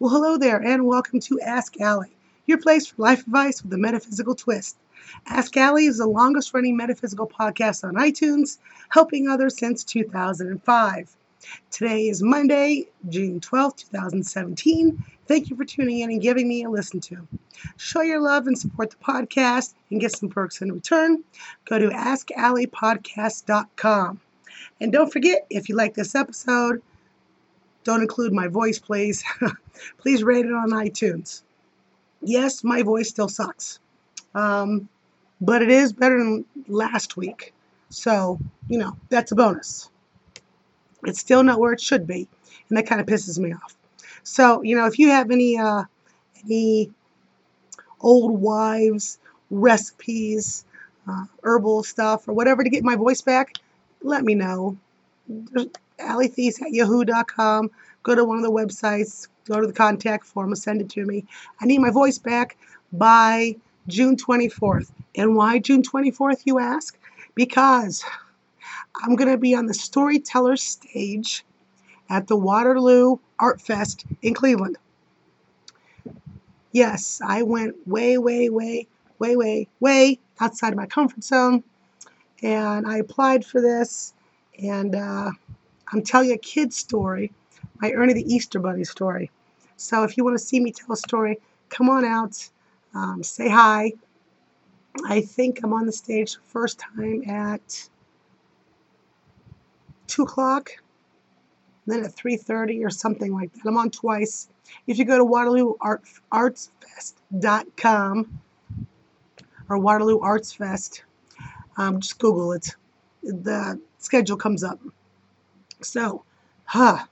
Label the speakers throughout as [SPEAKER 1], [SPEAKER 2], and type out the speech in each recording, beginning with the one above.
[SPEAKER 1] Well, hello there, and welcome to Ask Allie, your place for life advice with a metaphysical twist. Ask Allie is the longest running metaphysical podcast on iTunes, helping others since 2005. Today is Monday, June 12, 2017. Thank you for tuning in and giving me a listen to. Show your love and support the podcast and get some perks in return. Go to AskAlliePodcast.com. And don't forget, if you like this episode, don't include my voice, please. please rate it on iTunes. Yes, my voice still sucks. Um, but it is better than last week. So, you know, that's a bonus. It's still not where it should be, and that kind of pisses me off. So, you know, if you have any uh, any old wives recipes, uh, herbal stuff, or whatever to get my voice back, let me know. Alliethees at yahoo.com. Go to one of the websites, go to the contact form, and send it to me. I need my voice back by June 24th. And why June 24th, you ask? Because I'm going to be on the storyteller stage at the Waterloo Art Fest in Cleveland. Yes, I went way, way, way, way, way, way outside my comfort zone. And I applied for this. And uh, I'm telling you a kid's story, my Ernie the Easter Bunny story. So if you want to see me tell a story, come on out, um, say hi. I think I'm on the stage first time at 2 o'clock, then at 3.30 or something like that. I'm on twice. If you go to waterlooartsfest.com or Waterloo Arts Fest, um, just Google it. The schedule comes up. So, huh.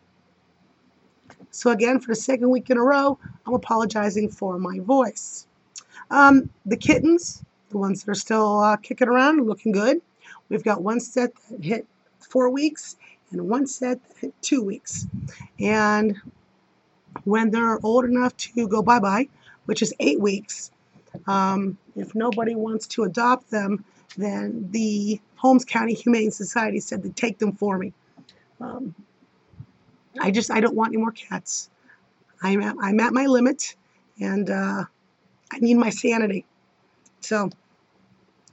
[SPEAKER 1] So again, for the second week in a row, I'm apologizing for my voice. Um, the kittens, the ones that are still uh, kicking around, looking good. We've got one set that hit four weeks and one set that hit two weeks. And when they're old enough to go bye-bye, which is eight weeks, um, if nobody wants to adopt them, then the Holmes County Humane Society said to take them for me. Um, I just I don't want any more cats. I'm at, I'm at my limit, and uh, I need my sanity. So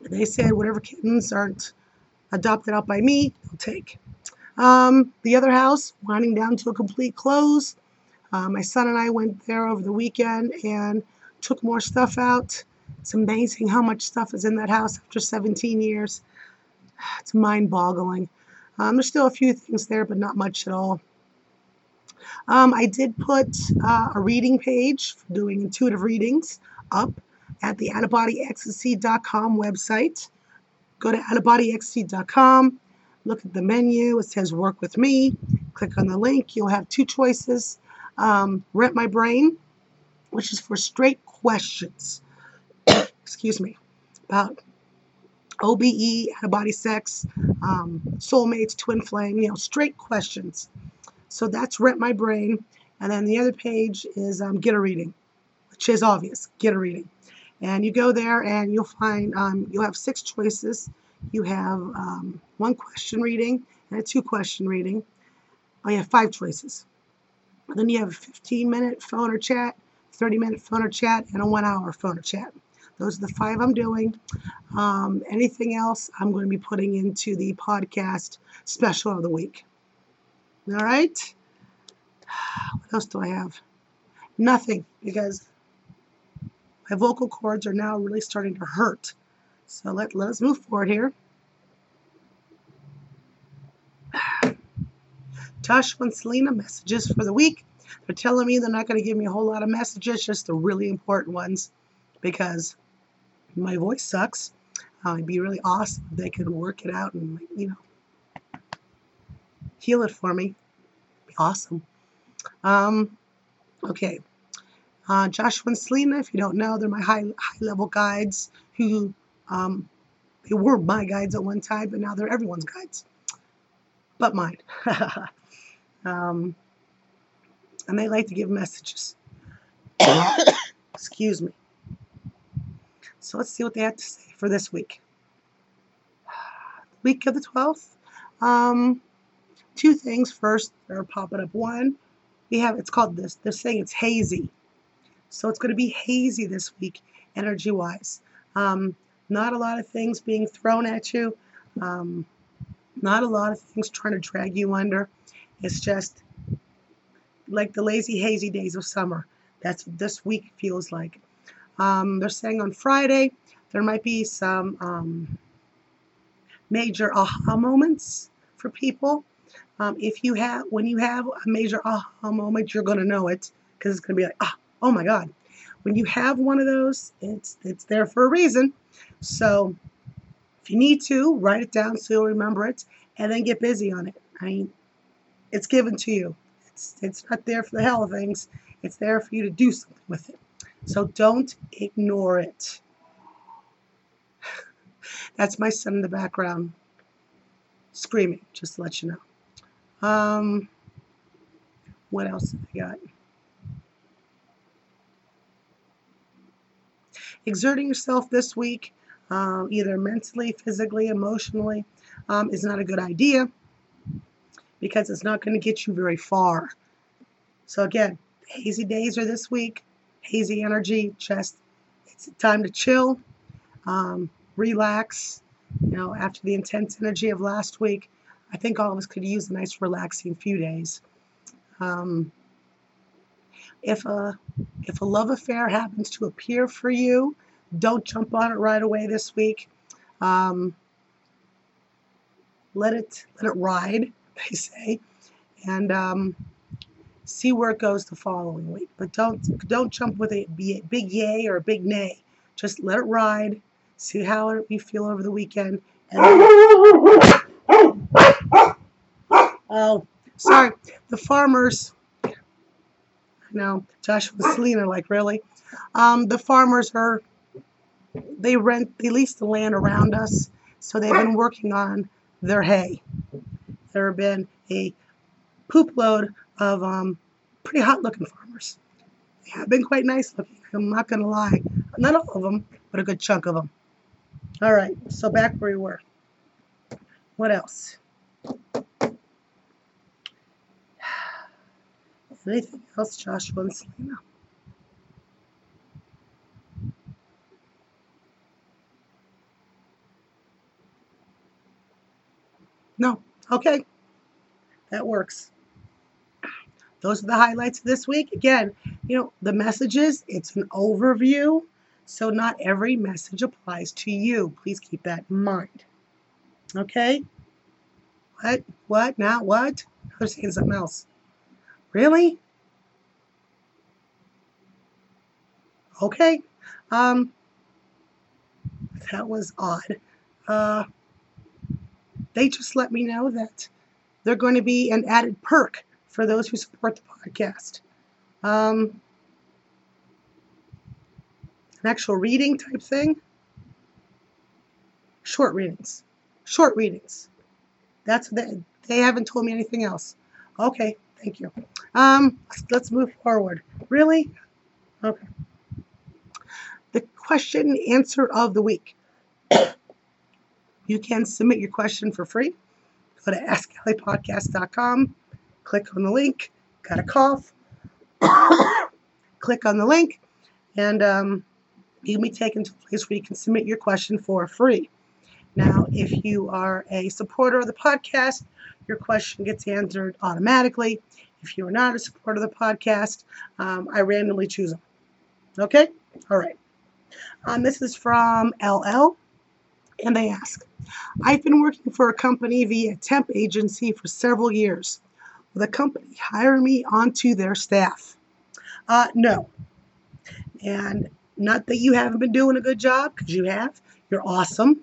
[SPEAKER 1] they said whatever kittens aren't adopted out by me, they'll take. Um, the other house winding down to a complete close. Uh, my son and I went there over the weekend and took more stuff out. It's amazing how much stuff is in that house after 17 years. It's mind-boggling. Um, there's still a few things there, but not much at all. Um, I did put uh, a reading page doing intuitive readings up at the outofbodyecstasy.com website. Go to outofbodyecstasy.com, look at the menu. It says Work with Me. Click on the link. You'll have two choices. Um, Rent My Brain, which is for straight questions. Excuse me. About OBE, out body sex, um, soulmates, twin flame, you know, straight questions. So that's Rent My Brain. And then the other page is um, Get a Reading, which is obvious, Get a Reading. And you go there and you'll find, um, you'll have six choices. You have um, one question reading and a two question reading. Oh, you have five choices. And then you have a 15 minute phone or chat, 30 minute phone or chat, and a one hour phone or chat. Those are the five I'm doing. Um, anything else, I'm going to be putting into the podcast special of the week. All right? What else do I have? Nothing, because my vocal cords are now really starting to hurt. So let, let us move forward here. Joshua and Selena messages for the week. They're telling me they're not going to give me a whole lot of messages, just the really important ones, because my voice sucks. Uh, it'd be really awesome if they could work it out and, you know, heal it for me. awesome. Um, okay. Uh, Joshua and Selena, if you don't know, they're my high, high level guides who, um, they were my guides at one time, but now they're everyone's guides. But mine. um, and they like to give messages. Excuse me. So let's see what they have to say for this week. Week of the 12th. Um, two things. First, they're popping up. One, we have it's called this. They're saying it's hazy, so it's going to be hazy this week, energy-wise. Um, not a lot of things being thrown at you. Um, not a lot of things trying to drag you under. It's just like the lazy, hazy days of summer. That's what this week feels like. Um, they're saying on Friday there might be some um, major aha moments for people. Um, if you have, when you have a major aha moment, you're going to know it because it's going to be like, ah, oh my God. When you have one of those, it's it's there for a reason. So if you need to, write it down so you'll remember it, and then get busy on it. I mean, it's given to you. It's it's not there for the hell of things. It's there for you to do something with it. So don't ignore it. That's my son in the background screaming, just to let you know. Um, what else have I got? Exerting yourself this week, um, either mentally, physically, emotionally, um, is not a good idea because it's not going to get you very far. So again, hazy days are this week, hazy energy, just it's time to chill, um, relax. You know, after the intense energy of last week, I think all of us could use a nice relaxing few days. Um, if a if a love affair happens to appear for you, don't jump on it right away this week. Um, let it let it ride, they say, and um, see where it goes the following week. But don't don't jump with a big yay or a big nay. Just let it ride. See how you feel over the weekend. oh, sorry. The farmers. I know Joshua Selena like really. Um, the farmers are. They rent. They lease the land around us, so they've been working on their hay. There have been a poop load of um, pretty hot looking farmers. They have been quite nice looking. I'm not to lie. Not all of them, but a good chunk of them. All right, so back where we were. What else? Anything else, Joshua and Selena? No. Okay. That works. Those are the highlights of this week. Again, you know, the messages, it's an overview, so not every message applies to you. Please keep that in mind. Okay? What? What? Now what? I was saying something else. Really? Okay. Um, that was odd. Uh, they just let me know that they're going to be an added perk for those who support the podcast. Um, an actual reading type thing. Short readings. Short readings. That's they, they haven't told me anything else. Okay, thank you. Um, let's move forward. Really? Okay. The question answer of the week. you can submit your question for free. Go to askalliepodcast.com click on the link. Got a cough? click on the link, and um, you'll be taken to a place where you can submit your question for free. Now, if you are a supporter of the podcast, your question gets answered automatically. If you are not a supporter of the podcast, um, I randomly choose them. Okay? All right. Um, this is from LL, and they ask I've been working for a company via temp agency for several years Will the company hire me onto their staff? Uh, no. And not that you haven't been doing a good job, because you have. You're awesome.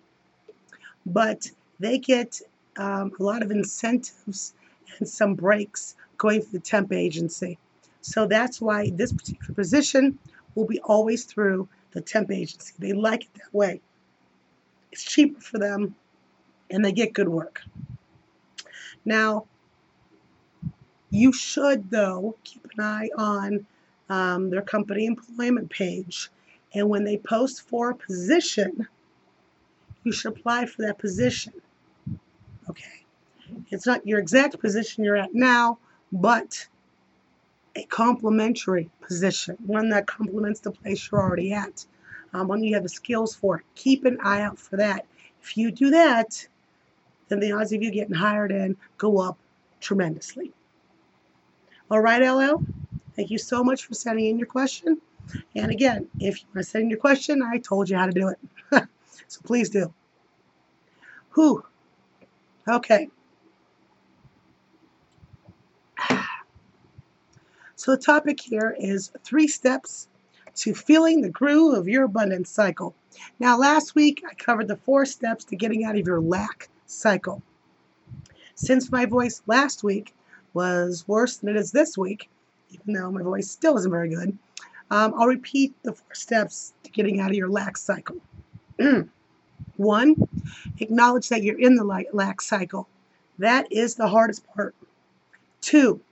[SPEAKER 1] But they get um, a lot of incentives and some breaks going through the temp agency. So that's why this particular position will be always through the temp agency. They like it that way. It's cheaper for them and they get good work. Now, you should, though, keep an eye on um, their company employment page. And when they post for a position, you should apply for that position. Okay. It's not your exact position you're at now, but a complementary position, one that complements the place you're already at, um, one you have the skills for. Keep an eye out for that. If you do that, then the odds of you getting hired in go up tremendously. All right, LL, thank you so much for sending in your question. And again, if you want to send in your question, I told you how to do it. so please do. Whew. Okay. So the topic here is three steps to feeling the groove of your abundance cycle. Now, last week I covered the four steps to getting out of your lack cycle. Since my voice last week was worse than it is this week, even though my voice still isn't very good, um, I'll repeat the four steps to getting out of your lack cycle. One, acknowledge that you're in the lack cycle. That is the hardest part. Two,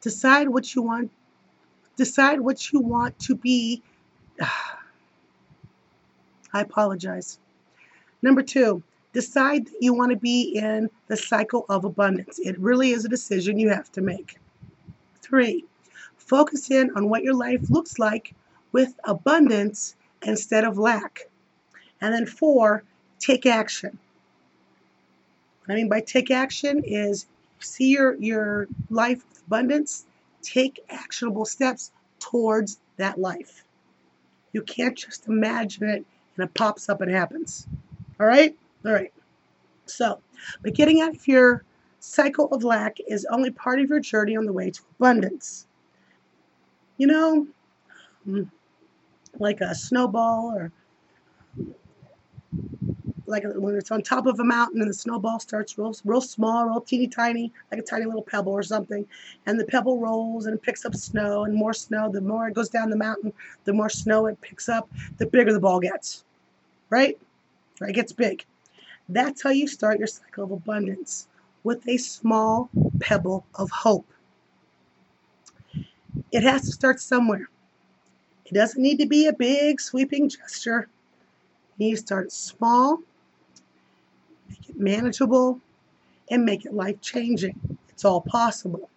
[SPEAKER 1] decide what you want. Decide what you want to be. I apologize. Number two, decide that you want to be in the cycle of abundance. It really is a decision you have to make. Three, focus in on what your life looks like with abundance instead of lack. And then four, take action. What I mean by take action is see your, your life with abundance, take actionable steps towards that life. You can't just imagine it and it pops up and happens. All right? All right. So, but getting out of your cycle of lack is only part of your journey on the way to abundance. You know, like a snowball or like when it's on top of a mountain and the snowball starts real, real small, real teeny tiny, like a tiny little pebble or something, and the pebble rolls and it picks up snow and more snow. The more it goes down the mountain, the more snow it picks up, the bigger the ball gets, right? Right, it gets big. That's how you start your cycle of abundance with a small pebble of hope. It has to start somewhere. It doesn't need to be a big sweeping gesture. You start small make it manageable, and make it life changing. It's all possible.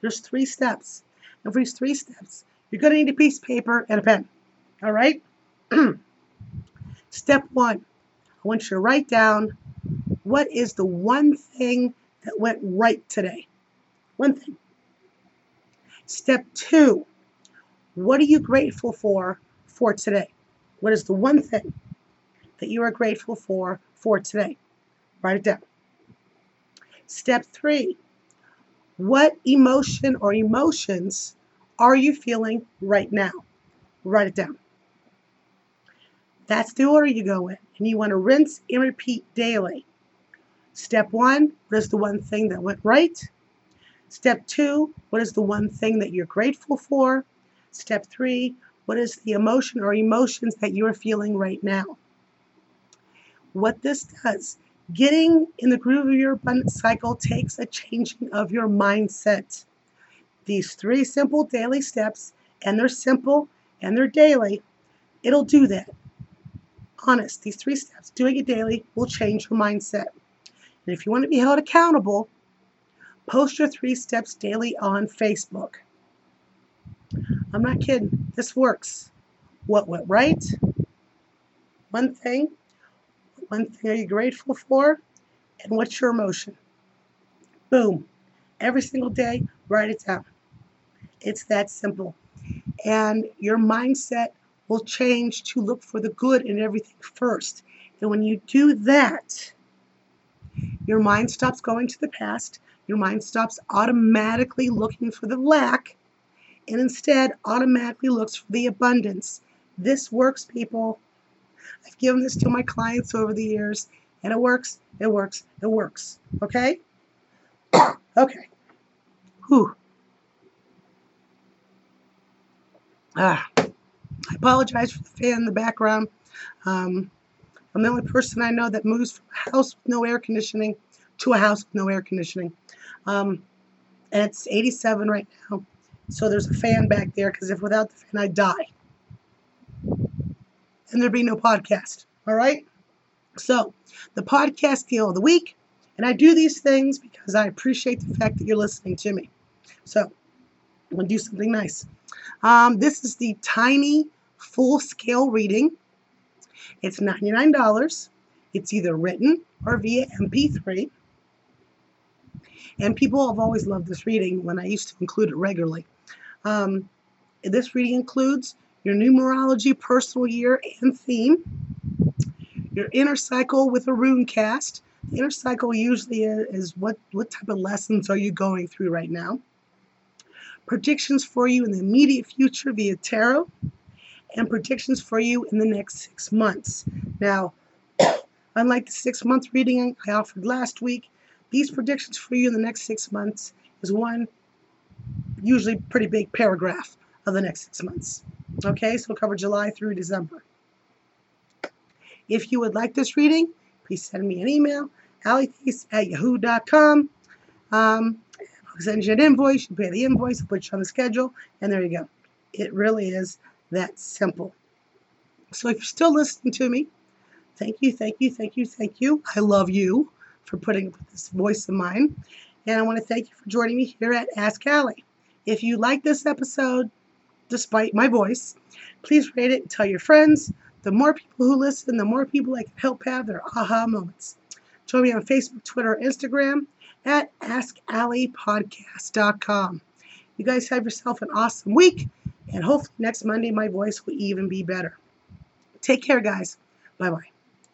[SPEAKER 1] There's three steps. And for these three steps, you're going to need a piece of paper and a pen. All right? Step one, I want you to write down what is the one thing that went right today. One thing. Step two, what are you grateful for for today? What is the one thing that you are grateful for for today. Write it down. Step three, what emotion or emotions are you feeling right now? Write it down. That's the order you go in. And you want to rinse and repeat daily. Step one, what is the one thing that went right? Step two, what is the one thing that you're grateful for? Step three, what is the emotion or emotions that you're feeling right now? What this does. Getting in the groove of your abundance cycle takes a changing of your mindset. These three simple daily steps, and they're simple and they're daily, it'll do that. Honest, these three steps, doing it daily, will change your mindset. And if you want to be held accountable, post your three steps daily on Facebook. I'm not kidding. This works. What went right? One thing one thing are you grateful for? And what's your emotion? Boom. Every single day, write it down. It's that simple. And your mindset will change to look for the good in everything first. And when you do that, your mind stops going to the past. Your mind stops automatically looking for the lack and instead automatically looks for the abundance. This works, people. I've given this to my clients over the years, and it works, it works, it works. Okay? okay. Whew. Ah, I apologize for the fan in the background. Um, I'm the only person I know that moves from a house with no air conditioning to a house with no air conditioning. Um, and it's 87 right now. So there's a fan back there because if without the fan, I'd die and there'd be no podcast. All right? So, the podcast deal of the week, and I do these things because I appreciate the fact that you're listening to me. So, I'm going to do something nice. Um, this is the tiny full scale reading. It's $99. It's either written or via MP3. And people have always loved this reading when I used to include it regularly. Um, this reading includes your numerology personal year and theme, your inner cycle with a rune cast. The inner cycle usually is what, what type of lessons are you going through right now. Predictions for you in the immediate future via tarot, and predictions for you in the next six months. Now, unlike the six month reading I offered last week, these predictions for you in the next six months is one usually pretty big paragraph of the next six months. Okay, so we'll cover July through December. If you would like this reading, please send me an email, alleyface at yahoo.com. Um, I'll send you an invoice, you pay the invoice, I'll put you on the schedule, and there you go. It really is that simple. So if you're still listening to me, thank you, thank you, thank you, thank you. I love you for putting up with this voice of mine. And I want to thank you for joining me here at Ask Allie. If you like this episode, despite my voice, please rate it and tell your friends. The more people who listen, the more people I can help have their aha moments. Join me on Facebook, Twitter, Instagram at AskAlliePodcast.com. You guys have yourself an awesome week, and hopefully next Monday my voice will even be better. Take care, guys. Bye bye.